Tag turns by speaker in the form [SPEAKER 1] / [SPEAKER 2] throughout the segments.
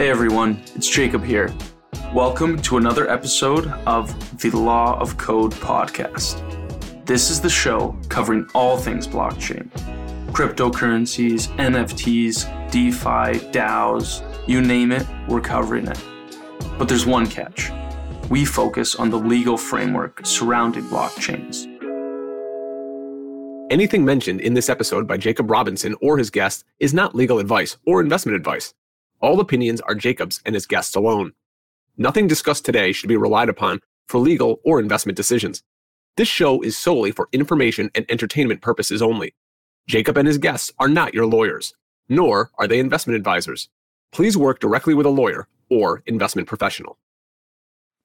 [SPEAKER 1] Hey everyone, it's Jacob here. Welcome to another episode of the Law of Code podcast. This is the show covering all things blockchain cryptocurrencies, NFTs, DeFi, DAOs, you name it, we're covering it. But there's one catch we focus on the legal framework surrounding blockchains.
[SPEAKER 2] Anything mentioned in this episode by Jacob Robinson or his guest is not legal advice or investment advice. All opinions are Jacob's and his guests alone. Nothing discussed today should be relied upon for legal or investment decisions. This show is solely for information and entertainment purposes only. Jacob and his guests are not your lawyers, nor are they investment advisors. Please work directly with a lawyer or investment professional.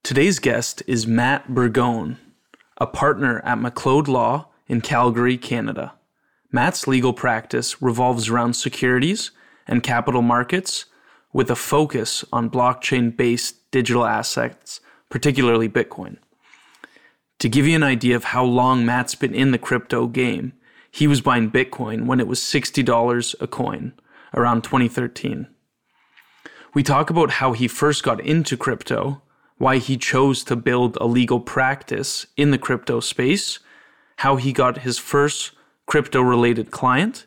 [SPEAKER 1] Today's guest is Matt Burgoyne, a partner at McLeod Law in Calgary, Canada. Matt's legal practice revolves around securities and capital markets with a focus on blockchain based digital assets, particularly Bitcoin. To give you an idea of how long Matt's been in the crypto game, he was buying Bitcoin when it was $60 a coin, around 2013. We talk about how he first got into crypto why he chose to build a legal practice in the crypto space, how he got his first crypto related client,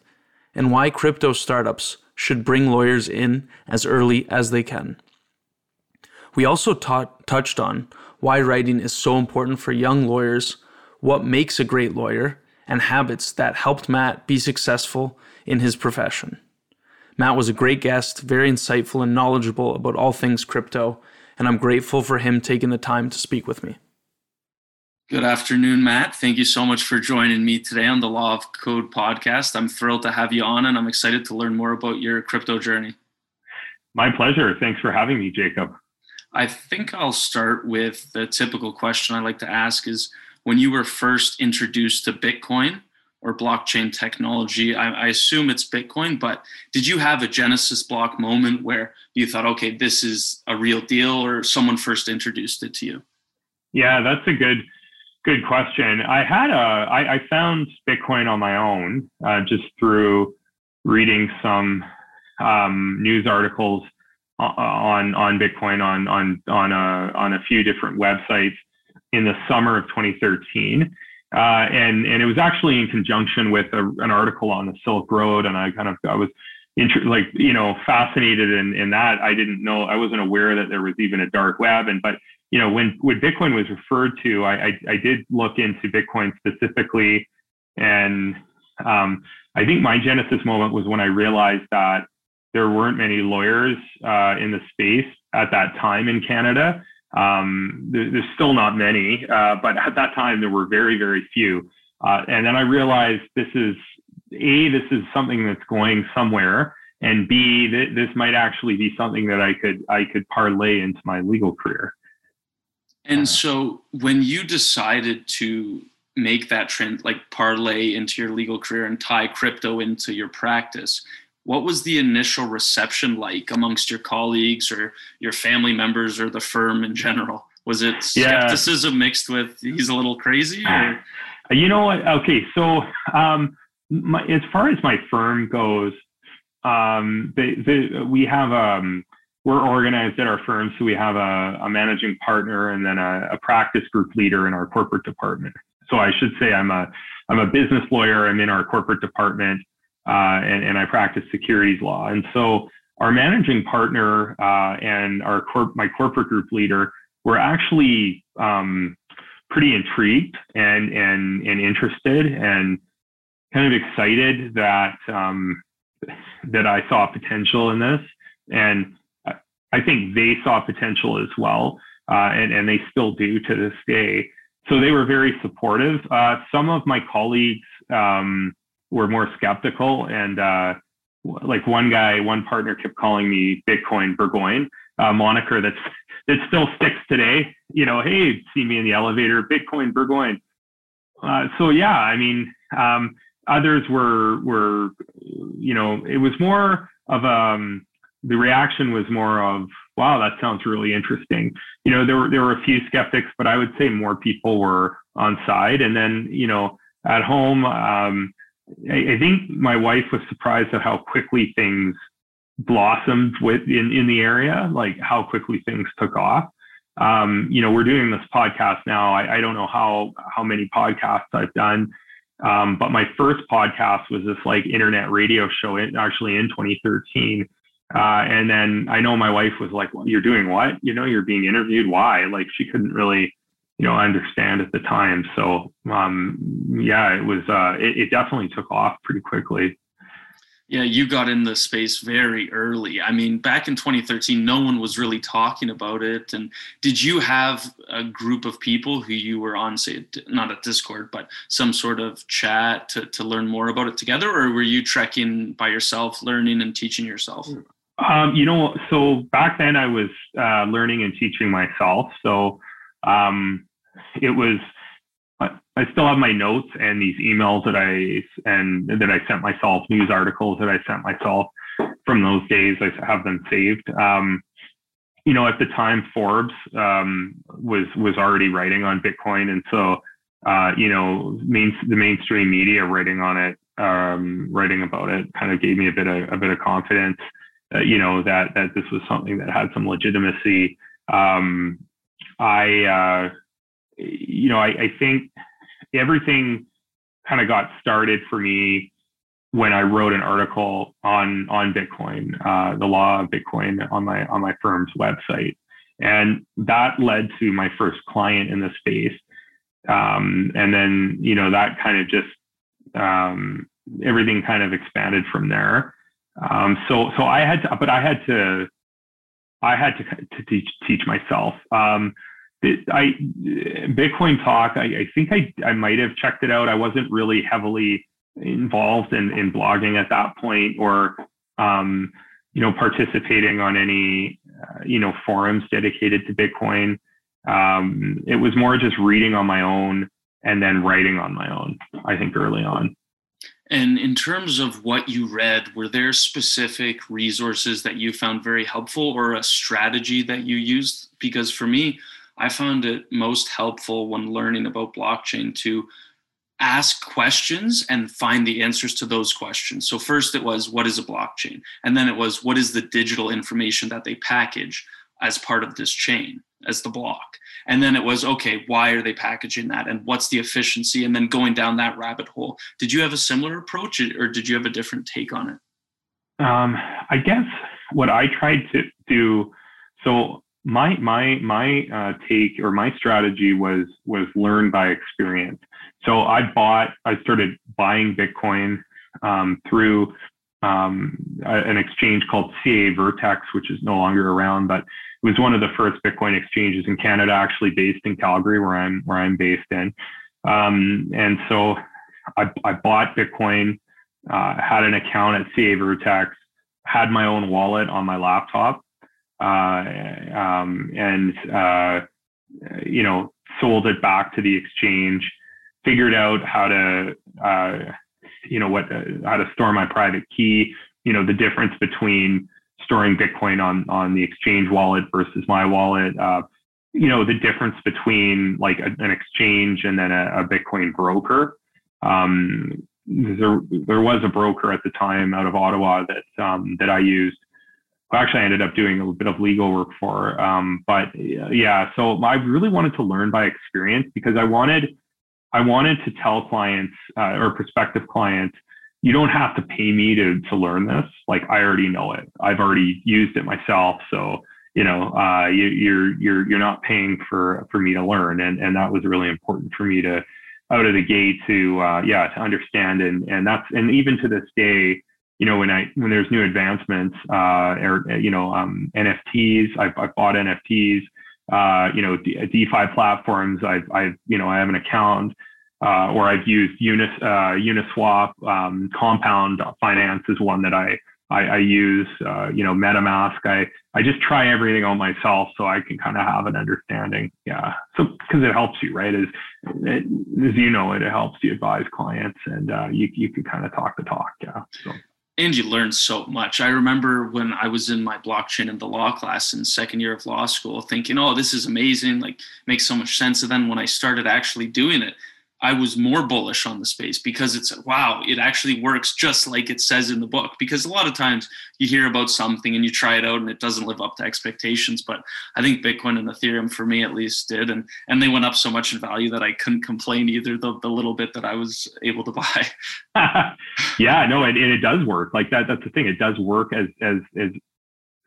[SPEAKER 1] and why crypto startups should bring lawyers in as early as they can. We also touched on why writing is so important for young lawyers, what makes a great lawyer, and habits that helped Matt be successful in his profession. Matt was a great guest, very insightful and knowledgeable about all things crypto, and I'm grateful for him taking the time to speak with me. Good afternoon, Matt. Thank you so much for joining me today on the Law of Code podcast. I'm thrilled to have you on, and I'm excited to learn more about your crypto journey.
[SPEAKER 3] My pleasure. Thanks for having me, Jacob.
[SPEAKER 1] I think I'll start with the typical question I like to ask is when you were first introduced to Bitcoin, or blockchain technology. I, I, assume it's Bitcoin, but did you have a Genesis block moment where you thought, okay, this is a real deal, or someone first introduced it to you?
[SPEAKER 3] Yeah, that's a good good question. I had a I, I found Bitcoin on my own uh, just through reading some um, news articles on on Bitcoin on on on a on a few different websites in the summer of 2013 uh, and and it was actually in conjunction with a, an article on the Silk Road, and I kind of I was inter- like you know fascinated in in that. I didn't know I wasn't aware that there was even a dark web, and but you know when when Bitcoin was referred to, I I, I did look into Bitcoin specifically, and um, I think my genesis moment was when I realized that there weren't many lawyers uh, in the space at that time in Canada. Um, there, there's still not many, uh, but at that time there were very, very few. Uh, and then I realized this is a this is something that's going somewhere, and b th- this might actually be something that I could I could parlay into my legal career.
[SPEAKER 1] And so when you decided to make that trend like parlay into your legal career and tie crypto into your practice what was the initial reception like amongst your colleagues or your family members or the firm in general? Was it skepticism yeah. mixed with he's a little crazy? Or?
[SPEAKER 3] You know what? Okay, so um, my, as far as my firm goes, um, they, they, we have um, we're organized at our firm, so we have a, a managing partner and then a, a practice group leader in our corporate department. So I should say I'm a I'm a business lawyer. I'm in our corporate department uh, and, and I practice securities law. And so our managing partner uh, and our corp- my corporate group leader were actually um, pretty intrigued and, and, and interested and kind of excited that, um, that I saw potential in this. And I think they saw potential as well. Uh, and, and they still do to this day. So they were very supportive. Uh, some of my colleagues um, were more skeptical and uh, like one guy, one partner kept calling me Bitcoin Burgoyne, a moniker that's that still sticks today. You know, hey, see me in the elevator, Bitcoin Burgoyne. Uh, so yeah, I mean, um, others were were, you know, it was more of um, the reaction was more of, wow, that sounds really interesting. You know, there were there were a few skeptics, but I would say more people were on side. And then, you know, at home, um, I, I think my wife was surprised at how quickly things blossomed with in, in the area, like how quickly things took off. Um, you know, we're doing this podcast now. I, I, don't know how how many podcasts I've done, um, but my first podcast was this like internet radio show, actually in 2013. Uh, and then I know my wife was like, well, "You're doing what? You know, you're being interviewed. Why?" Like she couldn't really, you know, understand at the time. So, um, yeah, it was. Uh, it, it definitely took off pretty quickly.
[SPEAKER 1] Yeah, you got in the space very early. I mean, back in 2013, no one was really talking about it. And did you have a group of people who you were on, say, not a Discord, but some sort of chat to, to learn more about it together? Or were you trekking by yourself, learning and teaching yourself?
[SPEAKER 3] Um, you know, so back then I was uh, learning and teaching myself. So um, it was I still have my notes and these emails that I and that I sent myself, news articles that I sent myself from those days. I have them saved. Um, you know, at the time, Forbes um, was was already writing on Bitcoin, and so uh, you know, main the mainstream media writing on it, um, writing about it, kind of gave me a bit of a bit of confidence. Uh, you know that that this was something that had some legitimacy. Um, I, uh, you know, I, I think everything kind of got started for me when I wrote an article on on Bitcoin, uh, the law of Bitcoin on my on my firm's website, and that led to my first client in the space. Um, and then you know that kind of just um, everything kind of expanded from there. Um, so so I had to, but I had to I had to to teach teach myself. Um, I Bitcoin Talk. I, I think I I might have checked it out. I wasn't really heavily involved in in blogging at that point, or um, you know, participating on any uh, you know forums dedicated to Bitcoin. Um, it was more just reading on my own and then writing on my own. I think early on.
[SPEAKER 1] And in terms of what you read, were there specific resources that you found very helpful or a strategy that you used? Because for me, I found it most helpful when learning about blockchain to ask questions and find the answers to those questions. So, first it was, what is a blockchain? And then it was, what is the digital information that they package as part of this chain, as the block? And then it was, okay, why are they packaging that? And what's the efficiency? And then going down that rabbit hole. Did you have a similar approach or did you have a different take on it?
[SPEAKER 3] Um, I guess what I tried to do, so my my my uh, take or my strategy was was learn by experience. So I bought, I started buying Bitcoin um, through um, an exchange called Cavirtex, which is no longer around, but it was one of the first Bitcoin exchanges in Canada, actually based in Calgary, where I'm where I'm based in. Um, and so I, I bought Bitcoin, uh, had an account at Cavirtex, had my own wallet on my laptop, uh, um, and uh, you know sold it back to the exchange. Figured out how to uh, you know what how to store my private key. You know the difference between storing Bitcoin on on the exchange wallet versus my wallet. Uh, you know the difference between like a, an exchange and then a, a Bitcoin broker. Um, there there was a broker at the time out of Ottawa that um, that I used actually I ended up doing a bit of legal work for. Um, but yeah, so I really wanted to learn by experience because I wanted I wanted to tell clients uh, or prospective clients, you don't have to pay me to to learn this. Like I already know it. I've already used it myself. So you know, uh, you, you're you're you're not paying for for me to learn, and and that was really important for me to out of the gate to uh, yeah to understand and and that's and even to this day you know, when I when there's new advancements, uh, or you know, um, NFTs, I've, I've bought NFTs. Uh, you know, D- DeFi platforms. I've, I've, you know, I have an account, uh, or I've used Unis, uh, Uniswap. Um, Compound Finance is one that I I, I use. Uh, you know, MetaMask. I I just try everything on myself so I can kind of have an understanding. Yeah. So because it helps you, right? As as you know, it, it helps you advise clients, and uh, you you can kind of talk the talk. Yeah. So
[SPEAKER 1] and you learn so much. I remember when I was in my blockchain in the law class in second year of law school, thinking, "Oh, this is amazing! Like, makes so much sense." And then when I started actually doing it, I was more bullish on the space because it's wow, it actually works just like it says in the book. Because a lot of times you hear about something and you try it out and it doesn't live up to expectations. But I think Bitcoin and Ethereum, for me at least, did, and and they went up so much in value that I couldn't complain either. The, the little bit that I was able to buy.
[SPEAKER 3] yeah, no, and, and it does work. Like that. That's the thing. It does work as as as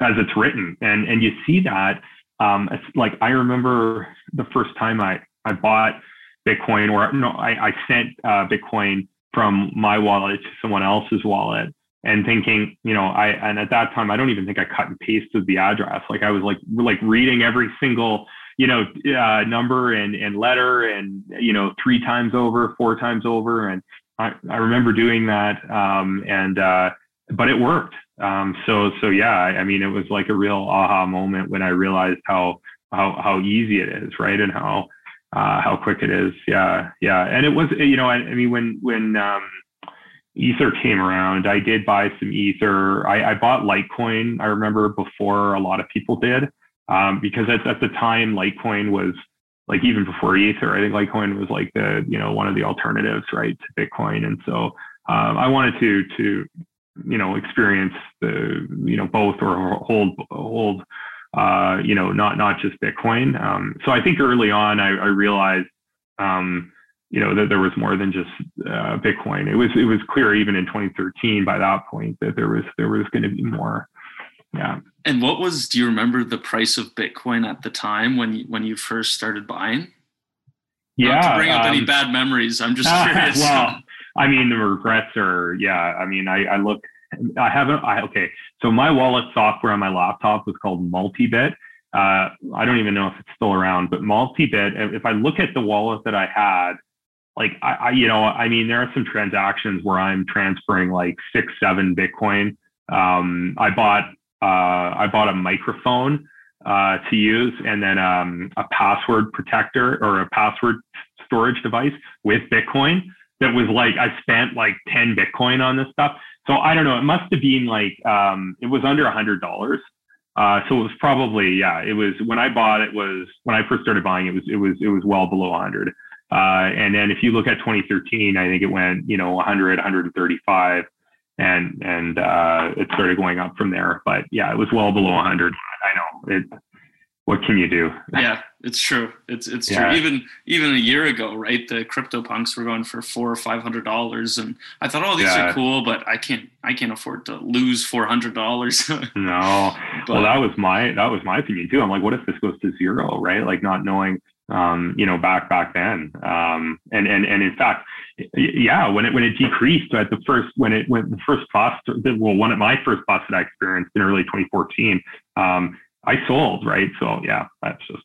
[SPEAKER 3] as it's written, and and you see that. Um, like I remember the first time I I bought Bitcoin, or no, I, I sent uh, Bitcoin from my wallet to someone else's wallet, and thinking, you know, I and at that time I don't even think I cut and pasted the address. Like I was like like reading every single you know uh, number and and letter and you know three times over, four times over, and I, I remember doing that, um, and uh, but it worked. Um, so so yeah, I, I mean it was like a real aha moment when I realized how how how easy it is, right, and how uh, how quick it is. Yeah, yeah. And it was, you know, I, I mean, when when um, Ether came around, I did buy some Ether. I, I, bought Litecoin. I remember before a lot of people did, um, because at, at the time Litecoin was like even before Ether. I think Litecoin was like the you know one of the alternatives, right, to Bitcoin. And so um, I wanted to to you know experience the you know both or hold hold uh, you know, not not just Bitcoin. Um, so I think early on, I, I realized, um, you know, that there was more than just uh, Bitcoin. It was it was clear even in 2013 by that point that there was there was going to be more. Yeah.
[SPEAKER 1] And what was? Do you remember the price of Bitcoin at the time when you when you first started buying?
[SPEAKER 3] Yeah.
[SPEAKER 1] Not to bring up um, any bad memories. I'm just curious.
[SPEAKER 3] well, I mean, the regrets are yeah. I mean, I, I look I haven't. I, okay, so my wallet software on my laptop was called Multibit. Uh, I don't even know if it's still around, but Multibit. If I look at the wallet that I had, like I, I, you know, I mean, there are some transactions where I'm transferring like six, seven Bitcoin. Um, I bought, uh, I bought a microphone uh, to use, and then um, a password protector or a password storage device with Bitcoin. That was like I spent like ten Bitcoin on this stuff. So I don't know. It must have been like um, it was under a hundred dollars. Uh, so it was probably yeah. It was when I bought it was when I first started buying it was it was it was well below 100. Uh, and then if you look at 2013, I think it went you know 100, 135, and and uh, it started going up from there. But yeah, it was well below 100. I know it what can you do?
[SPEAKER 1] yeah, it's true. It's it's yeah. true. Even even a year ago, right? The crypto punks were going for four or five hundred dollars, and I thought, oh, these yeah. are cool, but I can't I can't afford to lose four hundred dollars.
[SPEAKER 3] no, but, well, that was my that was my opinion too. I'm like, what if this goes to zero, right? Like not knowing, um, you know, back back then, um, and and and in fact, yeah, when it when it decreased at the first when it went the first bust, well, one of my first busts that I experienced in early 2014. Um, I sold, right? So yeah, that's just.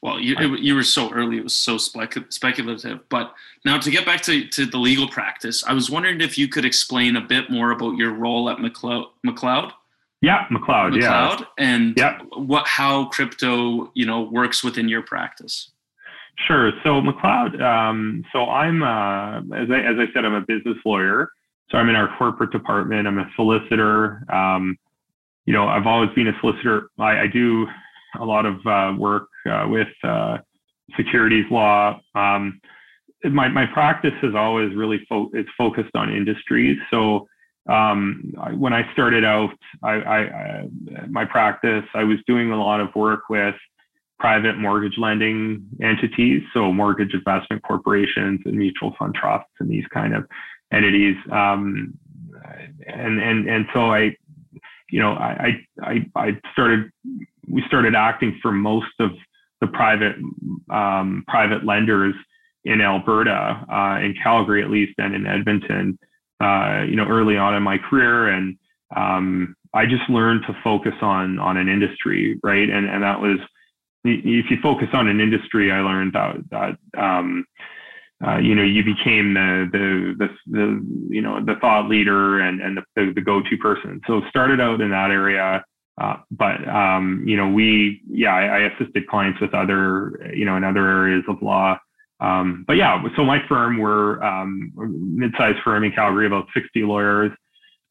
[SPEAKER 1] Well, you it, you were so early; it was so speculative. But now to get back to, to the legal practice, I was wondering if you could explain a bit more about your role at McLeod. McLeod?
[SPEAKER 3] Yeah, McLeod. McLeod,
[SPEAKER 1] yeah. and yeah. what how crypto you know works within your practice.
[SPEAKER 3] Sure. So McLeod. Um, so I'm uh, as I as I said, I'm a business lawyer. So I'm in our corporate department. I'm a solicitor. Um, you know, I've always been a solicitor. I, I do a lot of uh, work uh, with uh, securities law. Um, my my practice has always really fo- it's focused on industries. So um, I, when I started out, I, I, my practice I was doing a lot of work with private mortgage lending entities, so mortgage investment corporations and mutual fund trusts and these kind of entities. Um, and and and so I you know, I, I, I started, we started acting for most of the private, um, private lenders in Alberta, uh, in Calgary at least, and in Edmonton, uh, you know, early on in my career. And, um, I just learned to focus on, on an industry, right. And, and that was, if you focus on an industry, I learned that, that, um, uh, you know, you became the, the, the, the, you know, the thought leader and, and the, the, the go-to person. So started out in that area. Uh, but, um, you know, we, yeah, I, I, assisted clients with other, you know, in other areas of law. Um, but yeah, so my firm, we're um, mid-sized firm in Calgary, about 60 lawyers.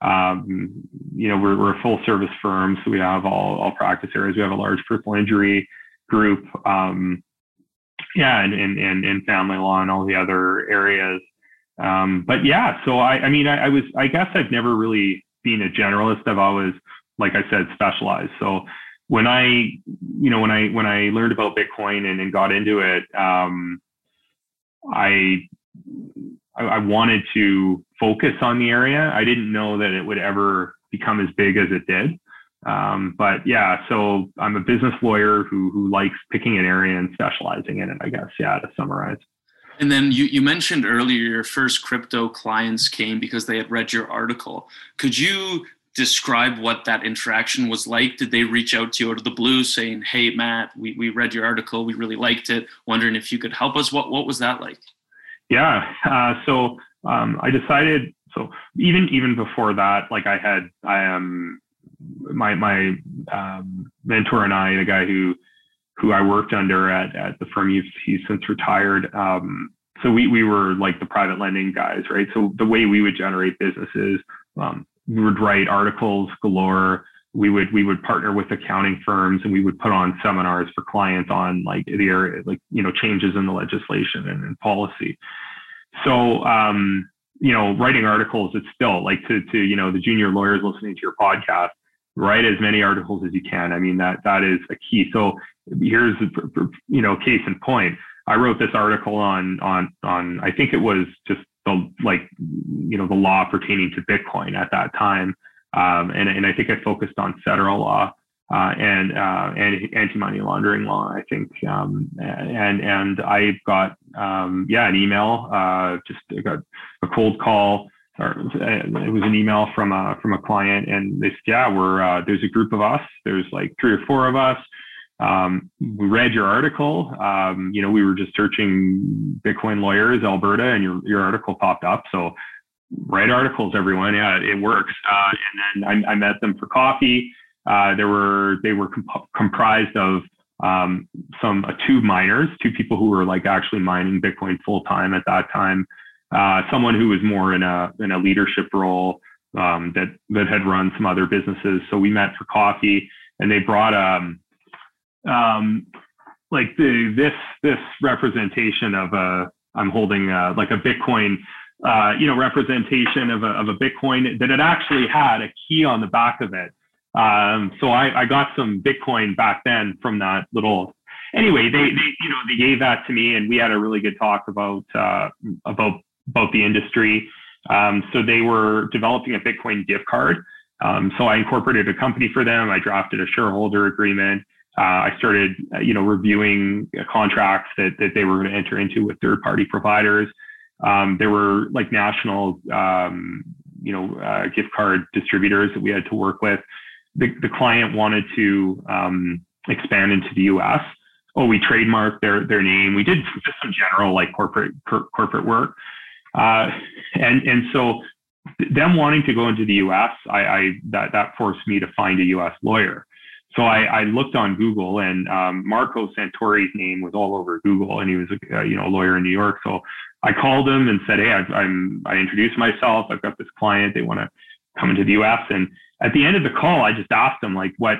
[SPEAKER 3] Um, you know, we're, we're a full service firm. So we have all, all practice areas. We have a large personal injury group. Um, yeah, and, and, and, and family law and all the other areas. Um, but yeah, so I, I mean, I, I was, I guess I've never really been a generalist. I've always, like I said, specialized. So when I, you know, when I, when I learned about Bitcoin and, and got into it, um, I, I wanted to focus on the area. I didn't know that it would ever become as big as it did. Um, but yeah, so I'm a business lawyer who who likes picking an area and specializing in it. I guess yeah, to summarize.
[SPEAKER 1] And then you, you mentioned earlier your first crypto clients came because they had read your article. Could you describe what that interaction was like? Did they reach out to you out of the blue saying, Hey, Matt, we, we read your article. We really liked it. Wondering if you could help us. What, what was that like?
[SPEAKER 3] Yeah. Uh, so um, I decided, so even, even before that, like I had, I am, um, my my um, mentor and I, the guy who who I worked under at at the firm, he's he's since retired. Um, so we we were like the private lending guys, right? So the way we would generate businesses, um, we would write articles galore. We would we would partner with accounting firms and we would put on seminars for clients on like the area, like you know changes in the legislation and, and policy. So um, you know, writing articles, it's still like to to you know the junior lawyers listening to your podcast write as many articles as you can. I mean, that, that is a key. So here's, you know, case in point. I wrote this article on, on, on, I think it was just the, like, you know, the law pertaining to Bitcoin at that time. Um, and, and I think I focused on federal law. Uh, and uh, and anti-money laundering law, I think, um, and and I got um, yeah an email, uh, just got a cold call or it was an email from a from a client, and they said, "Yeah, we're uh, there's a group of us. There's like three or four of us. Um, we read your article. Um, you know, we were just searching Bitcoin lawyers Alberta, and your your article popped up. So write articles, everyone. Yeah, it works. Uh, and then I, I, met them for coffee. Uh, there were they were comp- comprised of um, some uh, two miners, two people who were like actually mining Bitcoin full time at that time uh, someone who was more in a in a leadership role um, that that had run some other businesses. So we met for coffee, and they brought um, um like the this this representation of a I'm holding a, like a Bitcoin uh, you know representation of a of a Bitcoin that it actually had a key on the back of it. Um, so I, I got some Bitcoin back then from that little anyway, they, they, you know, they gave that to me and we had a really good talk about, uh, about about the industry. Um, so they were developing a Bitcoin gift card. Um, so I incorporated a company for them. I drafted a shareholder agreement. Uh, I started, uh, you know, reviewing contracts that, that they were going to enter into with third party providers. Um, there were like national, um, you know, uh, gift card distributors that we had to work with. The, the client wanted to um, expand into the U.S. Oh, we trademarked their their name. We did just some general like corporate cor- corporate work. Uh, and and so them wanting to go into the U.S., I, I that that forced me to find a U.S. lawyer. So I, I looked on Google, and um, Marco Santori's name was all over Google, and he was a you know a lawyer in New York. So I called him and said, "Hey, I, I'm I introduced myself. I've got this client. They want to come into the U.S." And at the end of the call, I just asked them like what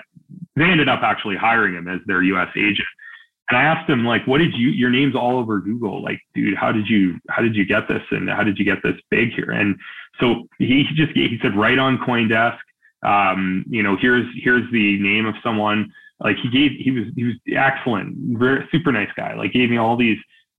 [SPEAKER 3] they ended up actually hiring him as their U.S. agent. And I asked him like, what did you, your name's all over Google. Like, dude, how did you, how did you get this? And how did you get this big here? And so he just, he said, right on Coindesk. Um, you know, here's, here's the name of someone like he gave, he was, he was excellent, very super nice guy. Like gave me all these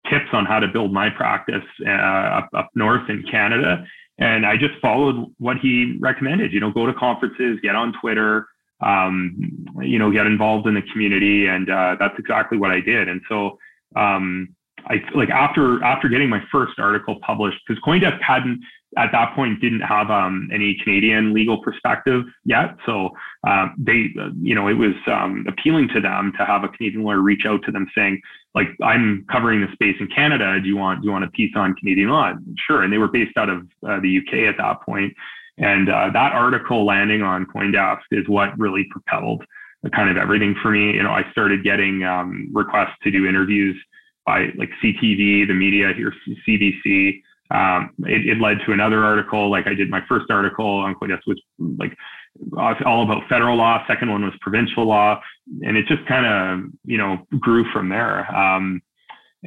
[SPEAKER 3] tips on how to build my practice uh, up, up north in Canada. And I just followed what he recommended, you know, go to conferences, get on Twitter, um, you know, get involved in the community. And uh, that's exactly what I did. And so um, I like after after getting my first article published, because CoinDesk hadn't at that point didn't have um, any Canadian legal perspective yet. So uh, they, you know, it was um, appealing to them to have a Canadian lawyer reach out to them saying, like, I'm covering the space in Canada. Do you want do you want a piece on Canadian law? Sure. And they were based out of uh, the UK at that point. And uh, that article landing on CoinDesk is what really propelled kind of everything for me. You know, I started getting um, requests to do interviews by like CTV, the media here, CBC. Um, it, it, led to another article. Like I did my first article on CoinDesk was like all about federal law. Second one was provincial law, and it just kind of you know grew from there. Um,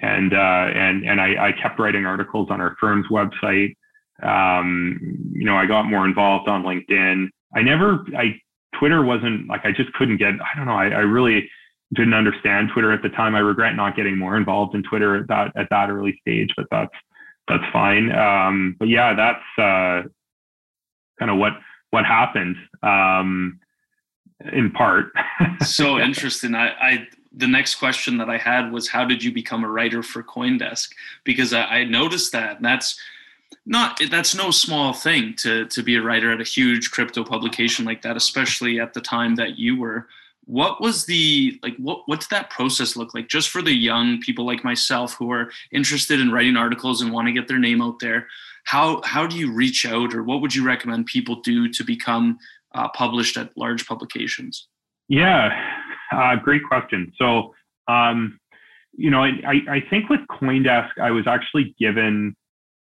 [SPEAKER 3] and uh, and and I, I, kept writing articles on our firm's website. Um, you know, I got more involved on LinkedIn. I never, I Twitter wasn't like I just couldn't get. I don't know. I, I really didn't understand Twitter at the time. I regret not getting more involved in Twitter at that at that early stage, but that's that's fine. Um, but yeah, that's uh, kind of what what happened um, in part.
[SPEAKER 1] so interesting. I, I the next question that I had was how did you become a writer for CoinDesk? Because I, I noticed that and that's not that's no small thing to to be a writer at a huge crypto publication like that, especially at the time that you were. What was the like what what did that process look like just for the young people like myself who are interested in writing articles and want to get their name out there? How how do you reach out or what would you recommend people do to become uh, published at large publications?
[SPEAKER 3] Yeah, uh, great question. So, um, you know, I, I think with CoinDesk, I was actually given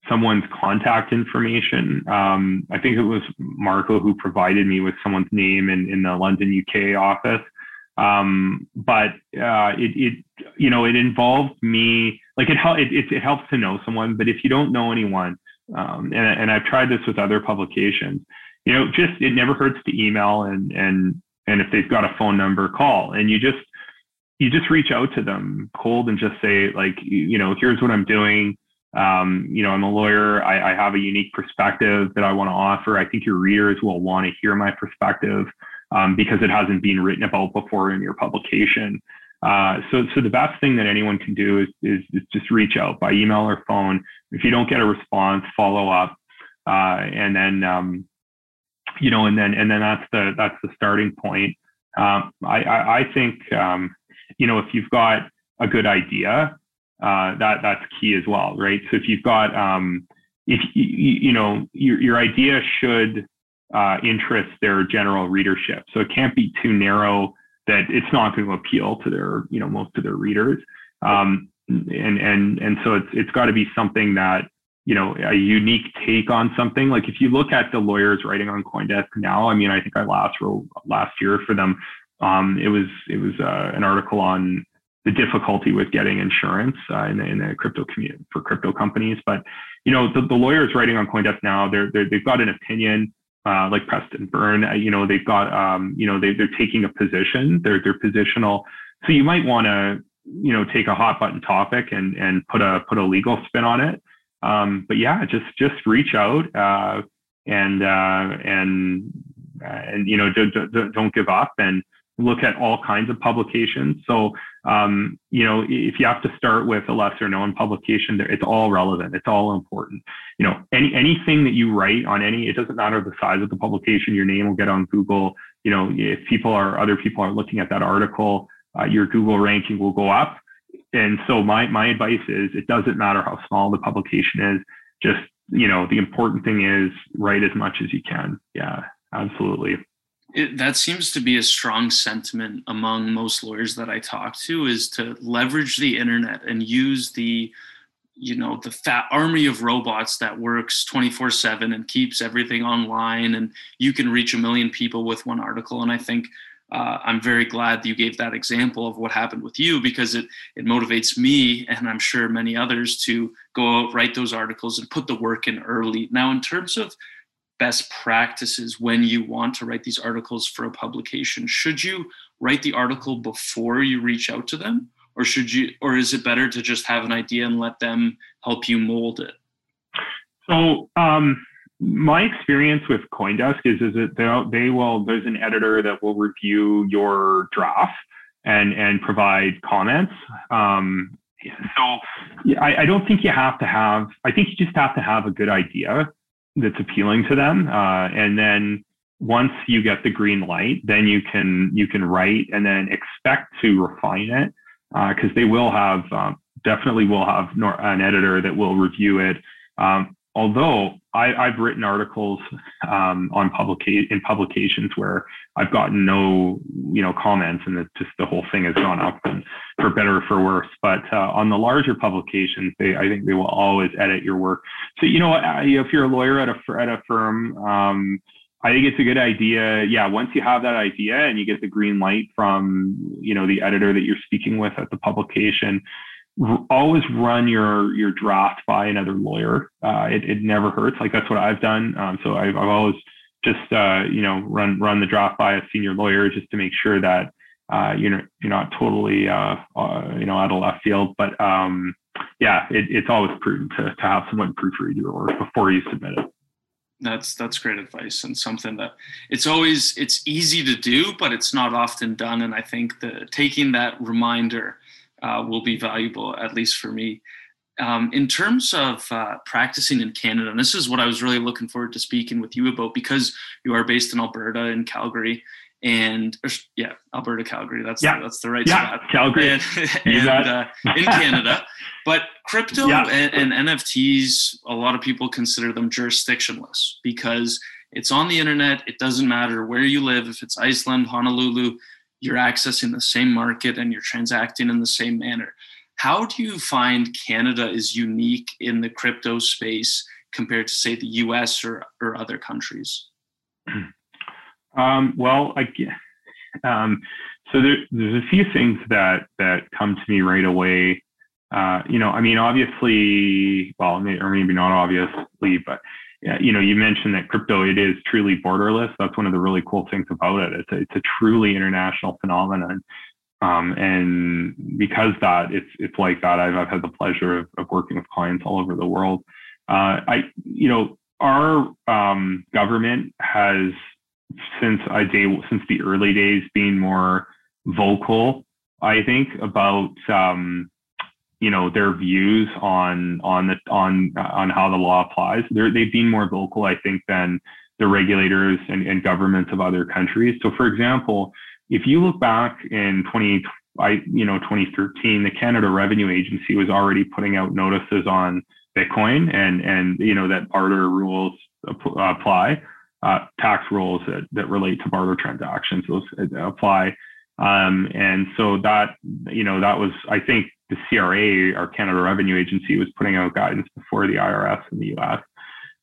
[SPEAKER 3] someone's contact information. Um, I think it was Marco who provided me with someone's name in, in the London, UK office. Um, but uh, it, it, you know, it involved me. Like it, it, it, it helps to know someone. But if you don't know anyone, um, and, and I've tried this with other publications, you know, just it never hurts to email and and and if they've got a phone number, call. And you just you just reach out to them cold and just say like, you know, here's what I'm doing. Um, you know, I'm a lawyer. I, I have a unique perspective that I want to offer. I think your readers will want to hear my perspective um, because it hasn't been written about before in your publication. Uh, so, so the best thing that anyone can do is, is, is, just reach out by email or phone. If you don't get a response, follow up, uh, and then um, you know, and then and then that's the that's the starting point. Um, I, I, I think um, you know if you've got a good idea, uh, that that's key as well, right? So if you've got um, if you, you know your your idea should uh, interest their general readership, so it can't be too narrow that it's not going to appeal to their you know most of their readers. Um, and and and so it's it's got to be something that you know a unique take on something. Like if you look at the lawyers writing on coindesk now i mean i think i last wrote last year for them um, it was it was uh, an article on the difficulty with getting insurance uh, in, the, in the crypto community for crypto companies. But you know the, the lawyers writing on coindesk now they're, they have got an opinion uh, like preston byrne uh, you know they've got um, you know they, they're taking a position. They're they're positional. So you might want to you know take a hot button topic and and put a put a legal spin on it. Um, but yeah, just just reach out uh, and uh, and uh, and you know don't, don't give up. And look at all kinds of publications. So um, you know if you have to start with a lesser known publication, it's all relevant. It's all important. You know any anything that you write on any, it doesn't matter the size of the publication. Your name will get on Google. You know if people are other people are looking at that article, uh, your Google ranking will go up and so my my advice is it doesn't matter how small the publication is just you know the important thing is write as much as you can yeah absolutely
[SPEAKER 1] it, that seems to be a strong sentiment among most lawyers that i talk to is to leverage the internet and use the you know the fat army of robots that works 24 7 and keeps everything online and you can reach a million people with one article and i think uh, I'm very glad that you gave that example of what happened with you because it it motivates me and I'm sure many others to go out write those articles and put the work in early. Now, in terms of best practices when you want to write these articles for a publication, should you write the article before you reach out to them, or should you, or is it better to just have an idea and let them help you mold it?
[SPEAKER 3] So. Um my experience with CoinDesk is is that they will there's an editor that will review your draft and and provide comments. Um, so I, I, don't think you have to have. I think you just have to have a good idea that's appealing to them, uh, and then once you get the green light, then you can you can write and then expect to refine it because uh, they will have um, definitely will have an editor that will review it. Um, although I, have written articles um, on publica- in publications where I've gotten no, you know, comments, and it's just the whole thing has gone up, and for better or for worse. But uh, on the larger publications, they, I think they will always edit your work. So you know, if you're a lawyer at a at a firm, um, I think it's a good idea. Yeah, once you have that idea and you get the green light from, you know, the editor that you're speaking with at the publication, always run your your draft by another lawyer. Uh, it, it never hurts. Like that's what I've done. Um, so I've, I've always just uh, you know run run the draft by a senior lawyer just to make sure that uh, you're you're not totally uh, uh, you know out of left field. But um, yeah, it, it's always prudent to, to have someone proofread your work before you submit it.
[SPEAKER 1] That's that's great advice and something that it's always it's easy to do, but it's not often done. And I think the taking that reminder uh, will be valuable, at least for me. Um, in terms of uh, practicing in Canada, and this is what I was really looking forward to speaking with you about because you are based in Alberta in Calgary, and or, yeah, Alberta, Calgary. That's yeah. that's the right
[SPEAKER 3] yeah, spot. Calgary,
[SPEAKER 1] and, and uh, in Canada. But crypto yeah. and, and NFTs, a lot of people consider them jurisdictionless because it's on the internet. It doesn't matter where you live. If it's Iceland, Honolulu, you're accessing the same market and you're transacting in the same manner. How do you find Canada is unique in the crypto space compared to, say, the US or, or other countries?
[SPEAKER 3] Um, well, I, um, so there, there's a few things that, that come to me right away. Uh, you know, I mean, obviously, well, or maybe not obviously, but you know, you mentioned that crypto it is truly borderless. That's one of the really cool things about it. It's a, it's a truly international phenomenon. Um, and because that it's it's like that, I've, I've had the pleasure of, of working with clients all over the world. Uh, I you know our um, government has since I day since the early days been more vocal. I think about um, you know their views on on the on on how the law applies. They're, they've been more vocal, I think, than the regulators and, and governments of other countries. So, for example, if you look back in 20, I, you know, 2013, the Canada Revenue Agency was already putting out notices on Bitcoin and, and, you know, that barter rules apply, uh, tax rules that, that relate to barter transactions, those uh, apply. Um, and so that, you know, that was, I think the CRA, our Canada Revenue Agency was putting out guidance before the IRS in the US.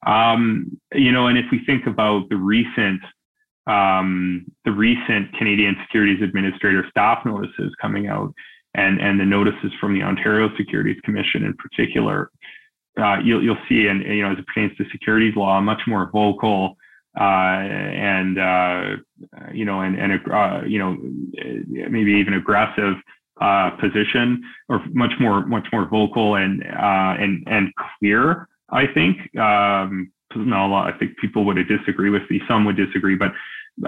[SPEAKER 3] Um, you know, and if we think about the recent um, the recent Canadian Securities Administrator staff notices coming out and, and the notices from the Ontario Securities Commission in particular, uh, you'll, you'll see, and you know, as it pertains to securities law, much more vocal and uh, you know, and, and uh, you know, maybe even aggressive uh, position, or much more, much more vocal and uh, and and clear. I think. Um, no, I think people would disagree with me. Some would disagree, but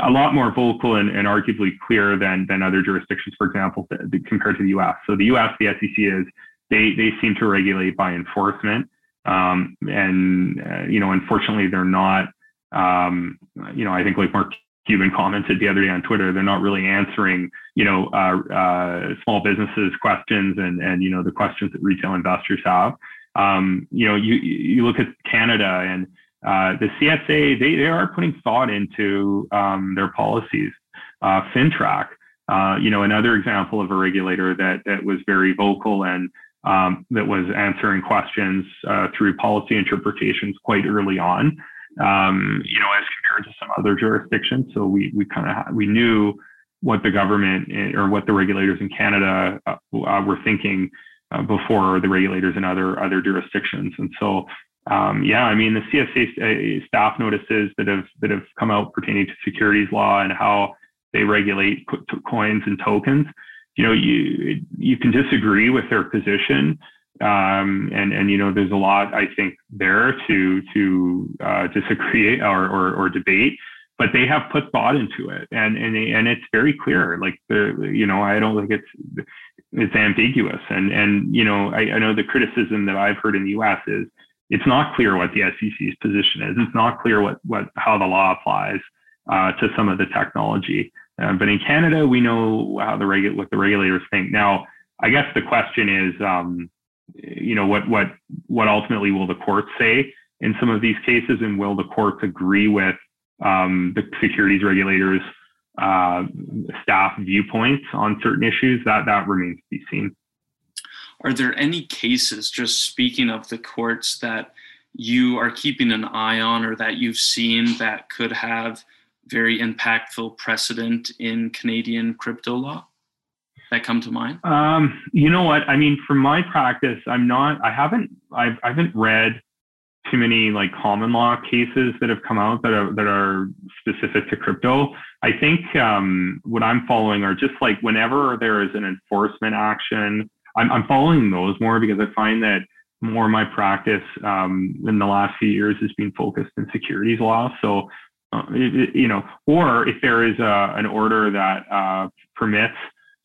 [SPEAKER 3] a lot more vocal and, and arguably clear than than other jurisdictions, for example, compared to the U.S. So the U.S. the SEC is they they seem to regulate by enforcement, um, and uh, you know, unfortunately, they're not. Um, you know, I think like Mark Cuban commented the other day on Twitter, they're not really answering, you know, uh, uh, small businesses questions and and you know the questions that retail investors have. Um, you know, you you look at Canada and uh, the CSA, they, they are putting thought into um, their policies. Uh, FINTRAC, uh, you know, another example of a regulator that, that was very vocal and um, that was answering questions uh, through policy interpretations quite early on, um, you know, as compared to some other jurisdictions. So we, we kind of, we knew what the government eh, or what the regulators in Canada uh, were thinking before the regulators in other, other jurisdictions. And so um, yeah, I mean the CSA uh, staff notices that have that have come out pertaining to securities law and how they regulate coins and tokens. You know, you you can disagree with their position, um, and and you know there's a lot I think there to to uh, disagree or, or, or debate, but they have put thought into it, and and and it's very clear. Like the you know I don't think it's it's ambiguous, and and you know I, I know the criticism that I've heard in the U.S. is it's not clear what the SEC's position is. It's not clear what, what how the law applies uh, to some of the technology. Uh, but in Canada, we know how the regu- what the regulators think. Now, I guess the question is, um, you know, what what what ultimately will the courts say in some of these cases, and will the courts agree with um, the securities regulators' uh, staff viewpoints on certain issues? That that remains to be seen.
[SPEAKER 1] Are there any cases, just speaking of the courts, that you are keeping an eye on or that you've seen that could have very impactful precedent in Canadian crypto law? That come to mind?
[SPEAKER 3] Um, you know what? I mean, from my practice, I'm not. I haven't. I've, I haven't read too many like common law cases that have come out that are that are specific to crypto. I think um, what I'm following are just like whenever there is an enforcement action, I'm, I'm following those more because I find that more of my practice um, in the last few years has been focused in securities law. So, uh, you know, or if there is a, an order that uh, permits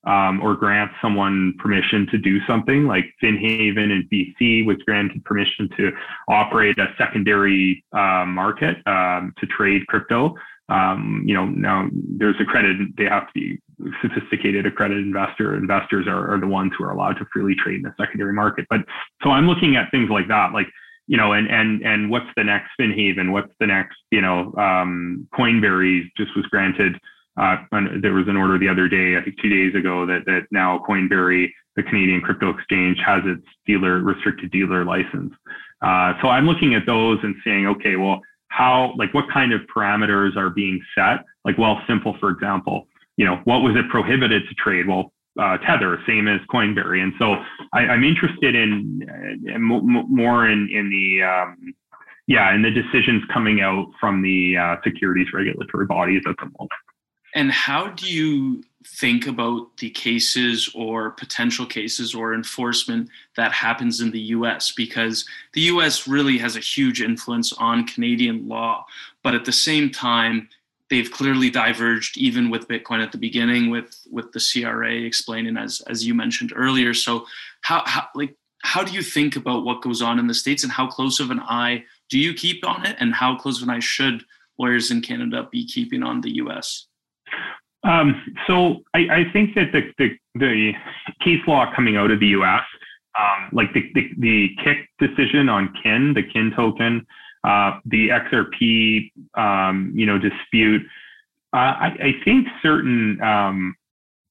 [SPEAKER 3] um, or grant someone permission to do something like FinHaven in BC was granted permission to operate a secondary uh, market um, to trade crypto. Um, you know, now there's a credit, they have to be sophisticated accredited investor. Investors are, are the ones who are allowed to freely trade in the secondary market. But so I'm looking at things like that, like, you know, and and and what's the next FinHaven? What's the next? You know, um, Coinbase just was granted uh, there was an order the other day, I think two days ago, that that now Coinbase, the Canadian crypto exchange, has its dealer restricted dealer license. Uh, so I'm looking at those and saying, okay, well, how like what kind of parameters are being set? Like Wealthsimple, for example, you know, what was it prohibited to trade? Well, uh, Tether, same as Coinbase, and so I, am interested in uh, more in in the um, yeah, in the decisions coming out from the uh, securities regulatory bodies at the moment.
[SPEAKER 1] And how do you think about the cases or potential cases or enforcement that happens in the US? Because the US really has a huge influence on Canadian law. But at the same time, they've clearly diverged even with Bitcoin at the beginning with, with the CRA explaining as, as you mentioned earlier. So how, how like how do you think about what goes on in the States and how close of an eye do you keep on it and how close of an eye should lawyers in Canada be keeping on the US?
[SPEAKER 3] Um, so I, I, think that the, the, the, case law coming out of the U.S., um, like the, the, the Kik decision on Kin, the Kin token, uh, the XRP, um, you know, dispute. Uh, I, I, think certain, um,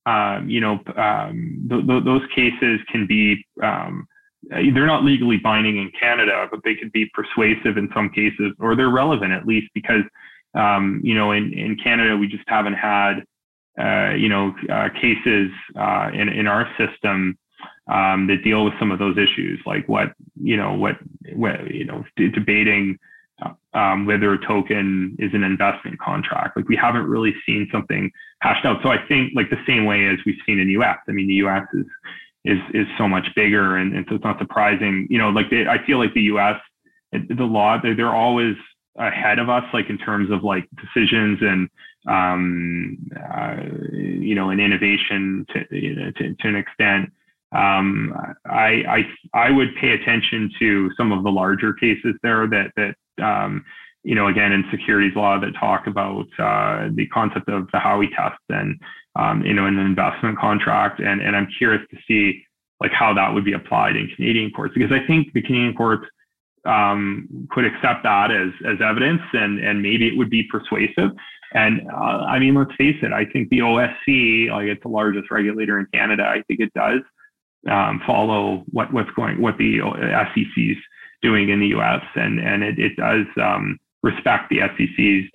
[SPEAKER 3] uh, you know, um, th- th- those cases can be. Um, they're not legally binding in Canada, but they could be persuasive in some cases, or they're relevant at least because, you know, in, in Canada we just haven't had uh, you know, uh, cases uh, in in our system um, that deal with some of those issues, like what you know, what, what you know, debating um, whether a token is an investment contract. Like we haven't really seen something hashed out. So I think like the same way as we've seen in the U.S. I mean, the U.S. is is is so much bigger, and, and so it's not surprising. You know, like they, I feel like the U.S. the law they're, they're always ahead of us, like in terms of like decisions and um, uh, you know, an innovation to, you know, to, to, an extent. Um, I, I, I would pay attention to some of the larger cases there that, that, um, you know, again, in securities law that talk about uh, the concept of the Howey test and, um, you know, an investment contract. And, and I'm curious to see like how that would be applied in Canadian courts, because I think the Canadian courts um, could accept that as, as evidence and, and maybe it would be persuasive. And uh, I mean, let's face it, I think the OSC, like it's the largest regulator in Canada, I think it does um, follow what, what's going, what the SEC's doing in the US. And, and it, it does um, respect the SEC's,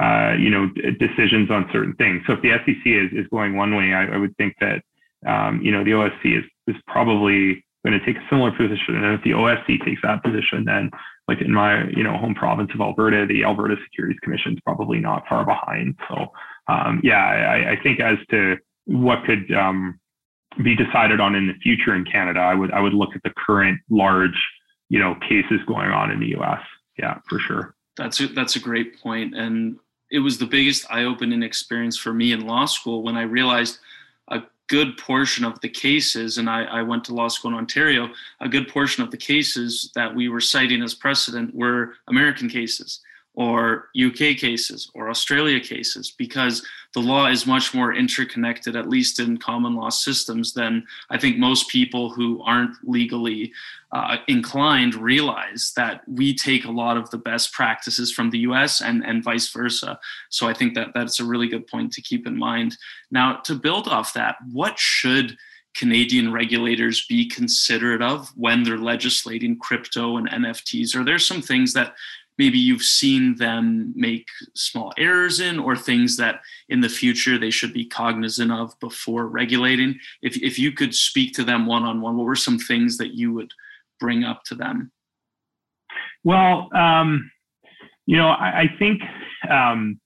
[SPEAKER 3] uh, you know, decisions on certain things. So if the SEC is, is going one way, I, I would think that, um, you know, the OSC is, is probably going to take a similar position. And if the OSC takes that position, then like in my you know home province of Alberta, the Alberta Securities Commission is probably not far behind. So um, yeah, I, I, think as to what could um, be decided on in the future in Canada, I would I would look at the current large you know cases going on in the U.S. Yeah, for sure.
[SPEAKER 1] That's a, that's a great point, and it was the biggest eye-opening experience for me in law school when I realized good portion of the cases, and I, I, went to law school in Ontario, a good portion of the cases that we were citing as precedent were American cases or UK cases or Australia cases because the law is much more interconnected, at least in common law systems, than I think most people who aren't legally uh, inclined realize that we take a lot of the best practices from the US and, and vice versa. So I think that that's a really good point to keep in mind. Now, to build off that, what should Canadian regulators be considerate of when they're legislating crypto and NFTs? Are there some things that maybe you've seen them make small errors in or things that in the future they should be cognizant of before regulating. If, if you could speak to them one-on-one what were some things that you would bring up to them?
[SPEAKER 3] Well um, you know i, I think um,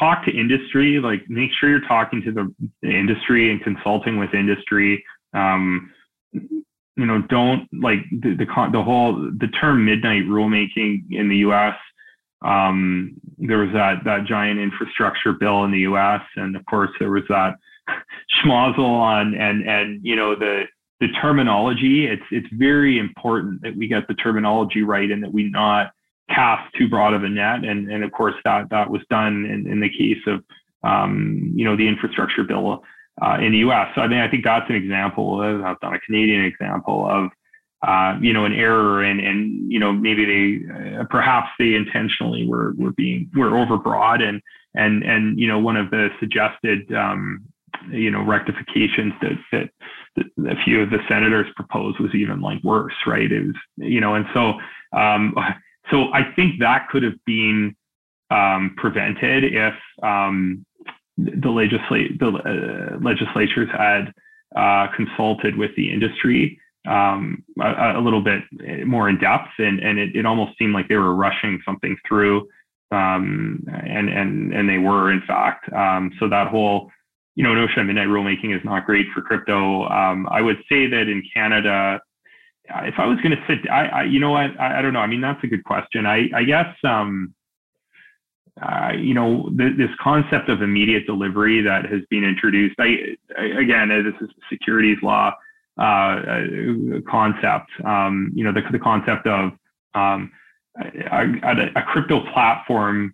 [SPEAKER 3] talk to industry like make sure you're talking to the, industry and consulting with industry. Um, you know, don't like the, the, the whole, the term midnight rulemaking in the US. Um, there was that, that giant infrastructure bill in the US. And of course there was that schmozzle on, and, and, you know, the, the terminology, it's, it's very important that we get the terminology right and that we not cast too broad of a net. And, and of course that, that was done in, in the case of, um, you know, the infrastructure bill uh, in the U.S. So I mean, I think that's an example of, I've done a Canadian example of, uh, you know, an error and, and, you know, maybe they, uh, perhaps they intentionally were, were being, were overbroad and, and, and, you know, one of the suggested, um, you know, rectifications that, that, that a few of the senators proposed was even like worse, right? It was, you know, and so, um, so I think that could have been, um, prevented if, um, the legislate the uh, legislatures had uh, consulted with the industry um, a, a, little bit more in depth, and and it, it almost seemed like they were rushing something through, um, and and and they were in fact. Um, so that whole you know notion of midnight rulemaking is not great for crypto. Um, I would say that in Canada. If I was going to sit, I, I, you know what, I, I, don't know. I mean, that's a good question. I, I guess, um, uh, you know, th- this concept of immediate delivery that has been introduced. I, I again, this is securities law uh, uh, concept. Um, you know, the, the concept of um, a, a, a, crypto platform,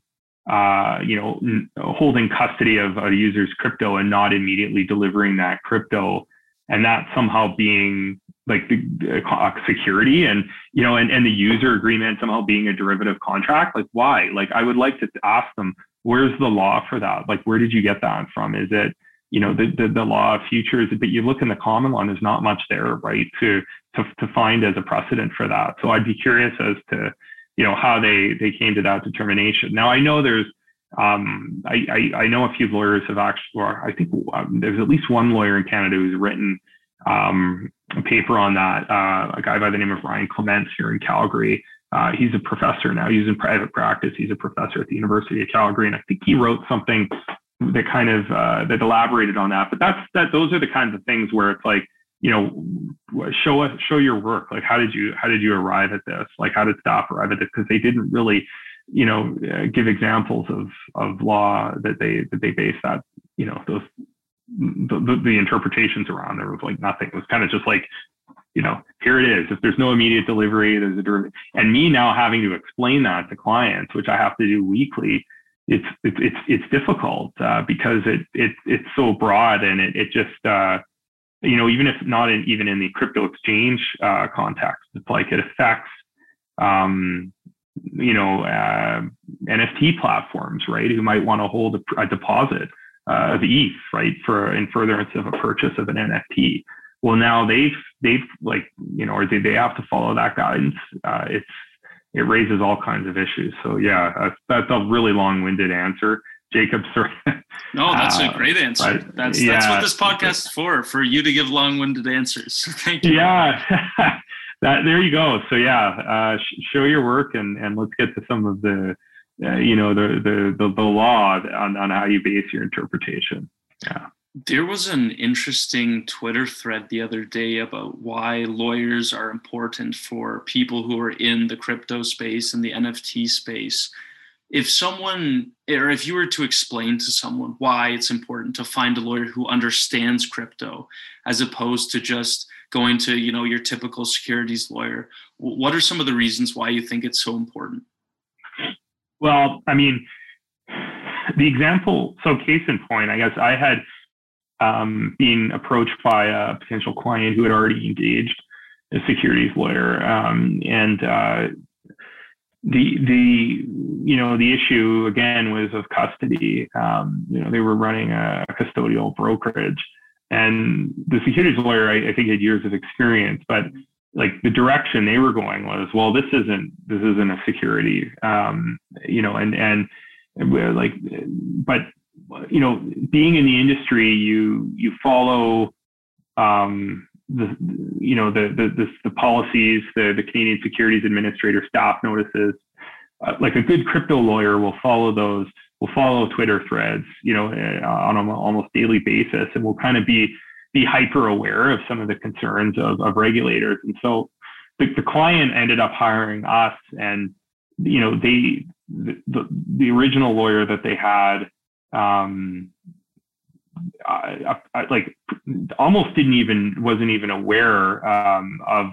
[SPEAKER 3] uh, you know, n- holding custody of a user's crypto and not immediately delivering that crypto, and that somehow being like the uh, security and you know and, and the user agreement somehow being a derivative contract like why? Like i would like to ask them where's the law for that? Like where did you get that from? Is it you know the, the, the law of futures? But you look in the common law there's not much there right to, to to find as a precedent for that. So i'd be curious as to you know how they they came to that determination. Now i know there's um, I, I, I know a few lawyers have actually, or I think um, there's at least one lawyer in Canada who's written um, a paper on that. Uh, a guy by the name of Ryan Clements here in Calgary. Uh, he's a professor now. He's in private practice. He's a professor at the University of Calgary, and I think he wrote something that kind of uh, that elaborated on that. But that's that. Those are the kinds of things where it's like, you know, show us, show your work. Like, how did you how did you arrive at this? Like, how did staff arrive at this? Because they didn't really, you know, uh, give examples of of law that they that they base that you know those the, the, the interpretations around there was like nothing. It was kind of just like, you know, here it is. If there's no immediate delivery, there's a derivative. And me now having to explain that to clients, which I have to do weekly, it's it's it's, it's difficult uh, because it it it's so broad and it it just uh, you know even if not in even in the crypto exchange uh, context, it's like it affects um, you know uh, NFT platforms, right? Who might want to hold a, a deposit uh, of ETH, right, for in furtherance of a purchase of an NFT. Well, now they've they've like you know, or they they have to follow that guidance. Uh, it's it raises all kinds of issues. So yeah, that's, that's a really long-winded answer. Jacob, sorry.
[SPEAKER 1] No, that's uh, a great answer. But, that's yeah, that's what this podcast is for, for you to give long-winded answers. Thank you.
[SPEAKER 3] Yeah. that there you go. So yeah, uh, sh- show your work and and let's get to some of the uh, you know the, the the the law on on how you base your interpretation. Yeah.
[SPEAKER 1] There was an interesting Twitter thread the other day about why lawyers are important for people who are in the crypto space and the NFT space. If someone, or if you were to explain to someone why it's important to find a lawyer who understands crypto as opposed to just going to, you know, your typical securities lawyer, what are some of the reasons why you think it's so important?
[SPEAKER 3] Well, I mean, the example, so case in point, I guess I had um, been approached by a potential client who had already engaged a securities lawyer. Um, and uh, the, the, you know, the issue again was of custody. Um, you know, they were running a custodial brokerage. And the securities lawyer, I, I think, had years of experience, but like the direction they were going was, well, this isn't this isn't a security, um, you know, and and we're like, but you know, being in the industry, you you follow um, the you know the the the, the policies, the the Canadian Securities Administrator staff notices. Uh, like a good crypto lawyer will follow those, will follow Twitter threads, you know, uh, on an almost daily basis, and will kind of be be hyper aware of some of the concerns of, of regulators. And so the, the client ended up hiring us and, you know, they, the, the, the original lawyer that they had, um, I, I, like almost didn't even wasn't even aware um, of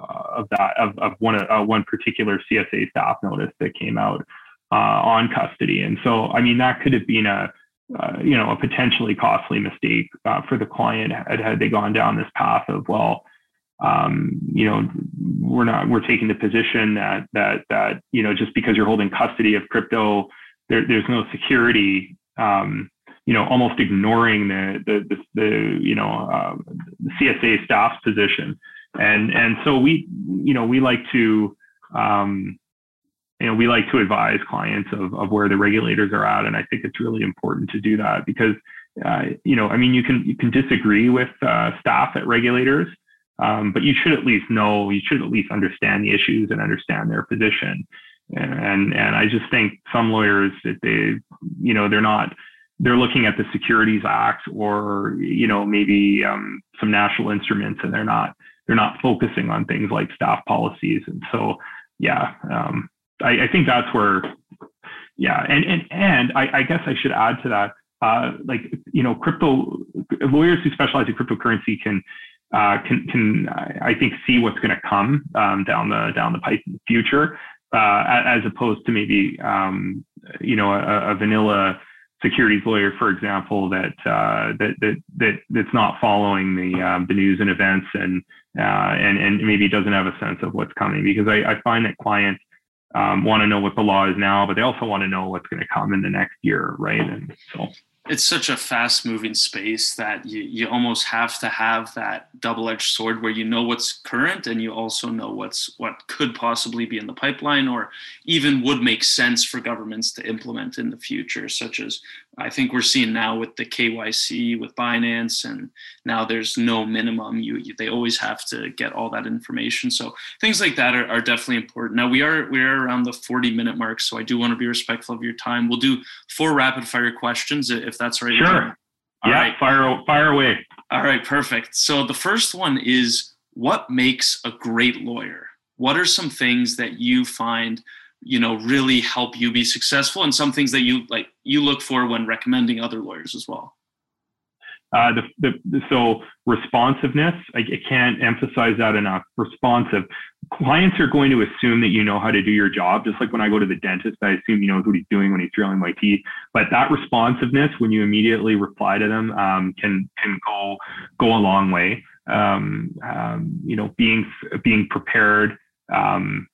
[SPEAKER 3] uh, of that of, of one uh, one particular CSA staff notice that came out uh, on custody, and so I mean that could have been a uh, you know, a potentially costly mistake uh, for the client had, had they gone down this path of, well, um, you know, we're not, we're taking the position that, that, that, you know, just because you're holding custody of crypto, there, there's no security, um, you know, almost ignoring the, the, the, the you know, uh, the CSA staff's position. And, and so we, you know, we like to, um, you know, we like to advise clients of, of where the regulators are at. And I think it's really important to do that because, uh, you know, I mean, you can, you can disagree with uh, staff at regulators, um, but you should at least know, you should at least understand the issues and understand their position. And, and I just think some lawyers that they, you know, they're not, they're looking at the Securities Act or, you know, maybe um, some national instruments and they're not, they're not focusing on things like staff policies. And so, yeah, um, I, I think that's where, yeah, and and and I, I guess I should add to that, uh, like you know, crypto lawyers who specialize in cryptocurrency can uh, can can I think see what's going to come um, down the down the pipe in the future, uh, as opposed to maybe um, you know a, a, vanilla securities lawyer, for example, that uh, that that that that's not following the um, the news and events and uh, and and maybe doesn't have a sense of what's coming. Because I, I find that clients um, want to know what the law is now, but they also want to know what's going to come in the next year, right? And so
[SPEAKER 1] it's such a fast moving space that you, you almost have to have that double edged sword where you know what's current and you also know what's what could possibly be in the pipeline or even would make sense for governments to implement in the future, such as I think we're seeing now with the KYC with Binance, and now there's no minimum. You, you, they always have to get all that information. So things like that are, are, definitely important. Now we are we are around the 40 minute mark, so I do want to be respectful of your time. We'll do four rapid fire questions if that's right.
[SPEAKER 3] Sure. All yeah, right. fire fire away.
[SPEAKER 1] All right, perfect. So the first one is what makes a great lawyer? What are some things that you find you know really help you be successful and some things that you like you look for when recommending other lawyers as well.
[SPEAKER 3] Uh, the, the, so responsiveness I, I, can't emphasize that enough. Responsive. Clients are going to assume that you know how to do your job just like when i go to the dentist i assume he knows what he's doing when he's drilling my teeth. But that responsiveness when you immediately reply to them um, can can go go a long way. Um, um, you know being being prepared um,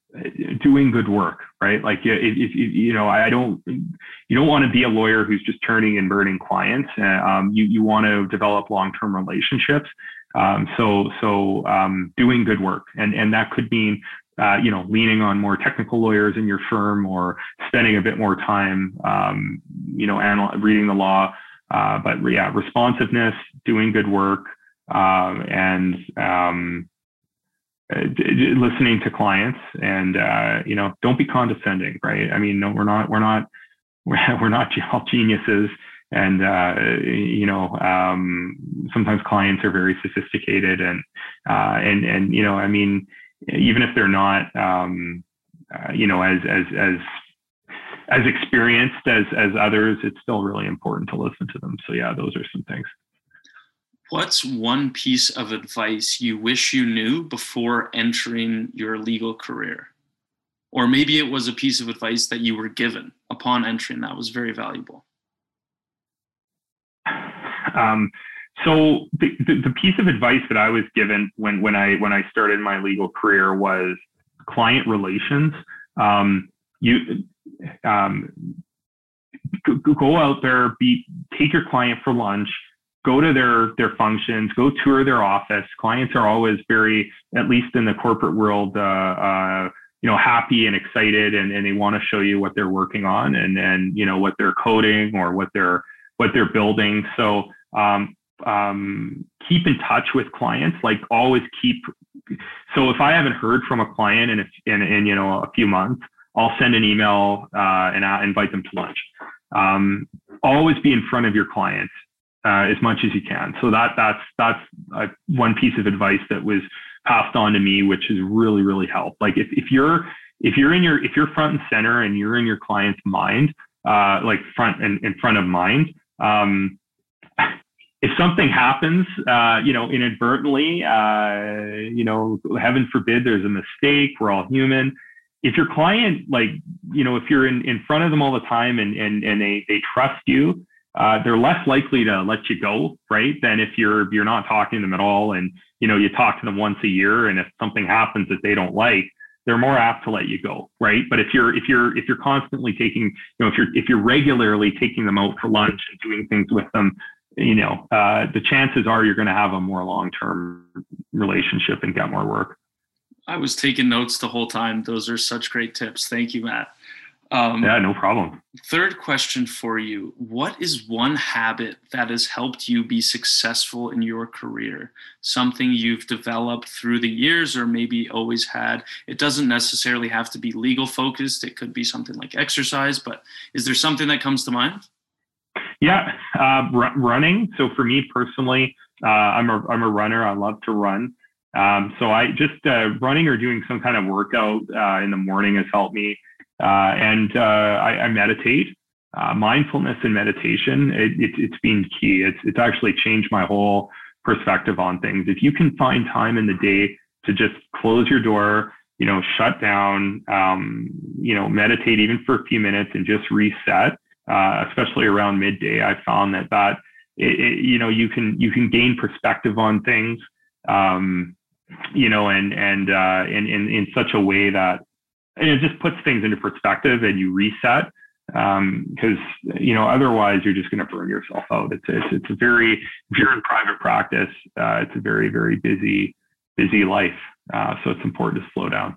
[SPEAKER 3] doing good work, right? Like, if, you know, I don't, you don't want to be a lawyer who's just turning and burning clients. Uh, um, you you want to develop long-term relationships. Um, so so um, doing good work, and and that could mean. Uh, you know, leaning on more technical lawyers in your firm, or spending a bit more time, um, you know, anal- reading the law. Uh, but yeah, responsiveness, doing good work, uh, and um, listening to clients and uh, you know don't be condescending right? I mean no we're not we're not we're not all geniuses. And uh, you know um, sometimes clients are very sophisticated and uh, and and you know i mean even if they're not um, uh, you know as as as as experienced as as others it's still really important to listen to them. So yeah those are some things
[SPEAKER 1] What's one piece of advice you wish you knew before entering your legal career? Or maybe it was a piece of advice that you were given upon entering that was very valuable.
[SPEAKER 3] Um, so the, the, the, piece of advice that I was given when, when I when I started my legal career was client relations. Um, you um, go out there, be take your client for lunch, go to their their functions, go tour their office. Clients are always very, at least in the corporate world, uh, uh, you know, happy and excited, and, and they want to show you what they're working on and and you know what they're coding or what they're what they're building. So um, um, keep in touch with clients. Like always keep. So if I haven't heard from a client in a, in, in you know a few months, I'll send an email uh, and I'll invite them to lunch. Um, always be in front of your clients uh, as much as you can. So that that's that's uh, one piece of advice that was passed on to me, which has really really helped. Like if if you're if you're in your if you're front and center and you're in your client's mind, uh, like front and in front of mind. Um, if something happens, uh, you know, inadvertently, you know, heaven forbid, there's a mistake. We're all human. If your client, like, you know, if you're in, in front of them all the time and and and they they trust you, uh, they're less likely to let you go, right? Than if you're you're not talking to them at all, and you know, you talk to them once a year, and if something happens that they don't like, they're more apt to let you go, right? But if you're if you're if you're constantly taking, you know, if you're if you're regularly taking them out for lunch and doing things with them, you know, uh, the chances are you're going to have a more long term relationship and get more work.
[SPEAKER 1] I was taking notes the whole time. Those are such great tips. Thank you, Matt.
[SPEAKER 3] Um, yeah, no problem.
[SPEAKER 1] Third question for you What is one habit that has helped you be successful in your career? Something you've developed through the years or maybe always had? It doesn't necessarily have to be legal focused, it could be something like exercise, but is there something that comes to mind?
[SPEAKER 3] Yeah, uh, r- running. So for me personally, uh, I'm a I'm a runner. I love to run. Um, so I just uh, running or doing some kind of workout uh, in the morning has helped me. Uh, and uh, I, I, meditate. mindfulness and meditation, it, it, it's been key. It's it's actually changed my whole perspective on things. If you can find time in the day to just close your door, you know, shut down, um, you know, meditate even for a few minutes and just reset uh, especially around midday. I found that that it, it, you know you can you can gain perspective on things, um, you know, and and uh, in, in in such a way that and it just puts things into perspective and you reset because um, you know otherwise you're just going to burn yourself out. It's it's it's a very if you're in private practice, uh, it's a very very busy busy life. Uh, so it's important to slow down.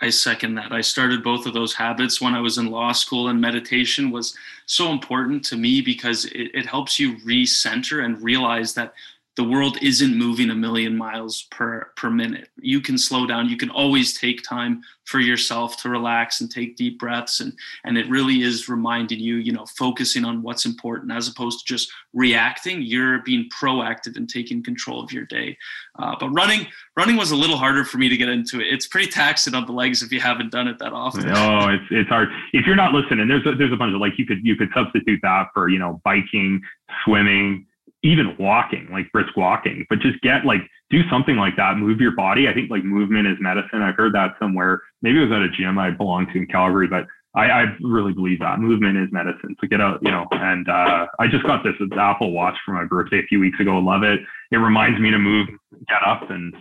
[SPEAKER 1] I second that. I started both of those habits when I was in law school, and meditation was so important to me because it, it helps you recenter and realize that the world isn't moving a million miles per per minute. You can slow down. You can always take time for yourself to relax and take deep breaths. And and it really is reminding you you know focusing on what's important as opposed to just reacting. You're being proactive and taking control of your day. Uh, but running running was a little harder for me to get into it. It's pretty taxing on the legs if you haven't done it that often.
[SPEAKER 3] Oh it's it's hard. If you're not listening there's a, there's a bunch of like you could you could substitute that for you know biking swimming even walking, like brisk walking, but just get like do something like that. Move your body. I think like movement is medicine. I've heard that somewhere. Maybe it was at a gym I belonged to in Calgary, but I, I really believe that movement is medicine. So get out, you know. And uh, I just got this Apple Watch for my birthday a few weeks ago. Love it. It reminds me to move, get up, and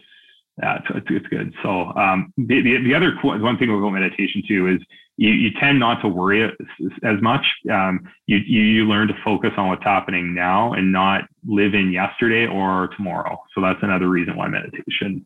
[SPEAKER 3] yeah, it's, it's good. So um, the, the, the other one thing about meditation too is you, you tend not to worry as, much. Um, you, you, you learn to focus on what's happening now and not live in yesterday or tomorrow. So that's another reason why meditation,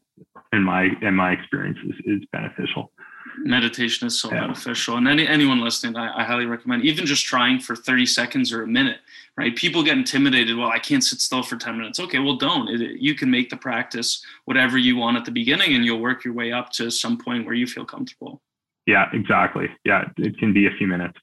[SPEAKER 3] in my in my experience, is, is beneficial.
[SPEAKER 1] Meditation is so yeah. beneficial. And any, anyone listening I, I, highly recommend even just trying for 30 seconds or a minute right? People get intimidated. Well i can't sit still for 10 minutes. Okay well don't. It, you can make the practice whatever you want at the beginning and you'll work your way up to some point where you feel comfortable
[SPEAKER 3] yeah exactly yeah it can be a few minutes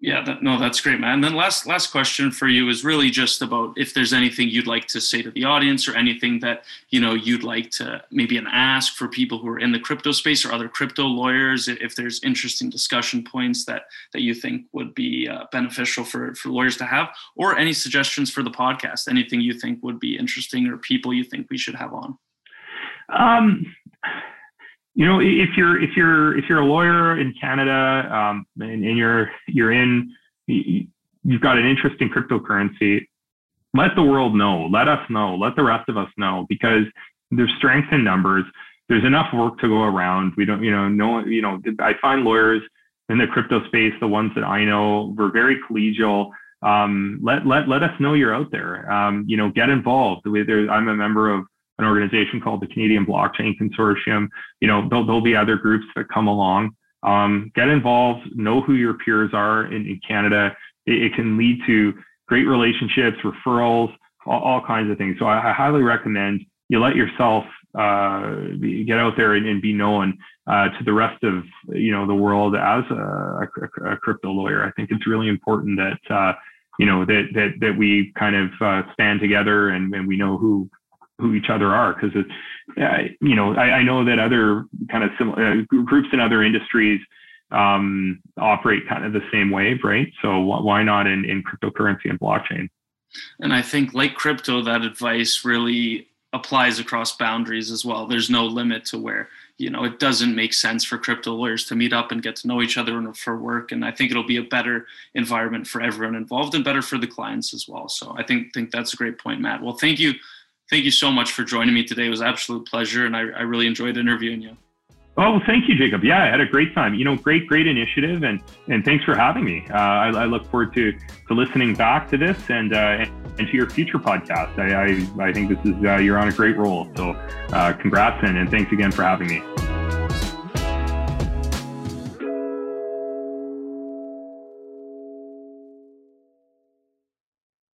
[SPEAKER 1] yeah, that, no, that's great, man. And then last last question for you is really just about if there's anything you'd like to say to the audience or anything that you know you'd like to maybe an ask for people who are in the crypto space or other crypto lawyers. If there's interesting discussion points that that you think would be uh, beneficial for for lawyers to have, or any suggestions for the podcast, anything you think would be interesting or people you think we should have on.
[SPEAKER 3] Um you know, if you're if you're if you're a lawyer in Canada um, and, and you're you're in you've got an interest in cryptocurrency, let the world know. Let us know. Let the rest of us know because there's strength in numbers. There's enough work to go around. We don't, you know, no, you know, I find lawyers in the crypto space, the ones that I know, we're very collegial. um, let let let us know you're out there. Um, you know, get involved. I'm a member of an organization called the Canadian Blockchain Consortium. You know, there'll, there'll be other groups that come along. Um, get involved. Know who your peers are in, in Canada. It, it, can lead to great relationships, referrals, all, all kinds of things. So I, I, highly recommend you let yourself uh, get out there and, and be known uh, to the rest of you know the world as a, a, a, crypto lawyer. I think it's really important that uh, you know that that that we kind of uh, stand together and, and we know who who each other are because it's you know I, I, know that other kind of similar uh, groups in other industries um, operate kind of the same way, right? So why not in, in cryptocurrency and blockchain?
[SPEAKER 1] And I think like crypto, that advice really applies across boundaries as well. There's no limit to where you know it doesn't make sense for crypto lawyers to meet up and get to know each other for work and i think it'll be a better environment for everyone involved and better for the clients as well so i think think that's a great point matt well thank you thank you so much for joining me today it was absolute pleasure and i, I really enjoyed interviewing you
[SPEAKER 3] Oh, well, thank you, Jacob. Yeah, I had a great time. You know, great, great initiative, and and thanks for having me. Uh, I, I, look forward to to listening back to this and uh, and to your future podcast. I I, I think this is uh, you're on a great roll. So, uh, congrats and, and thanks again for having me.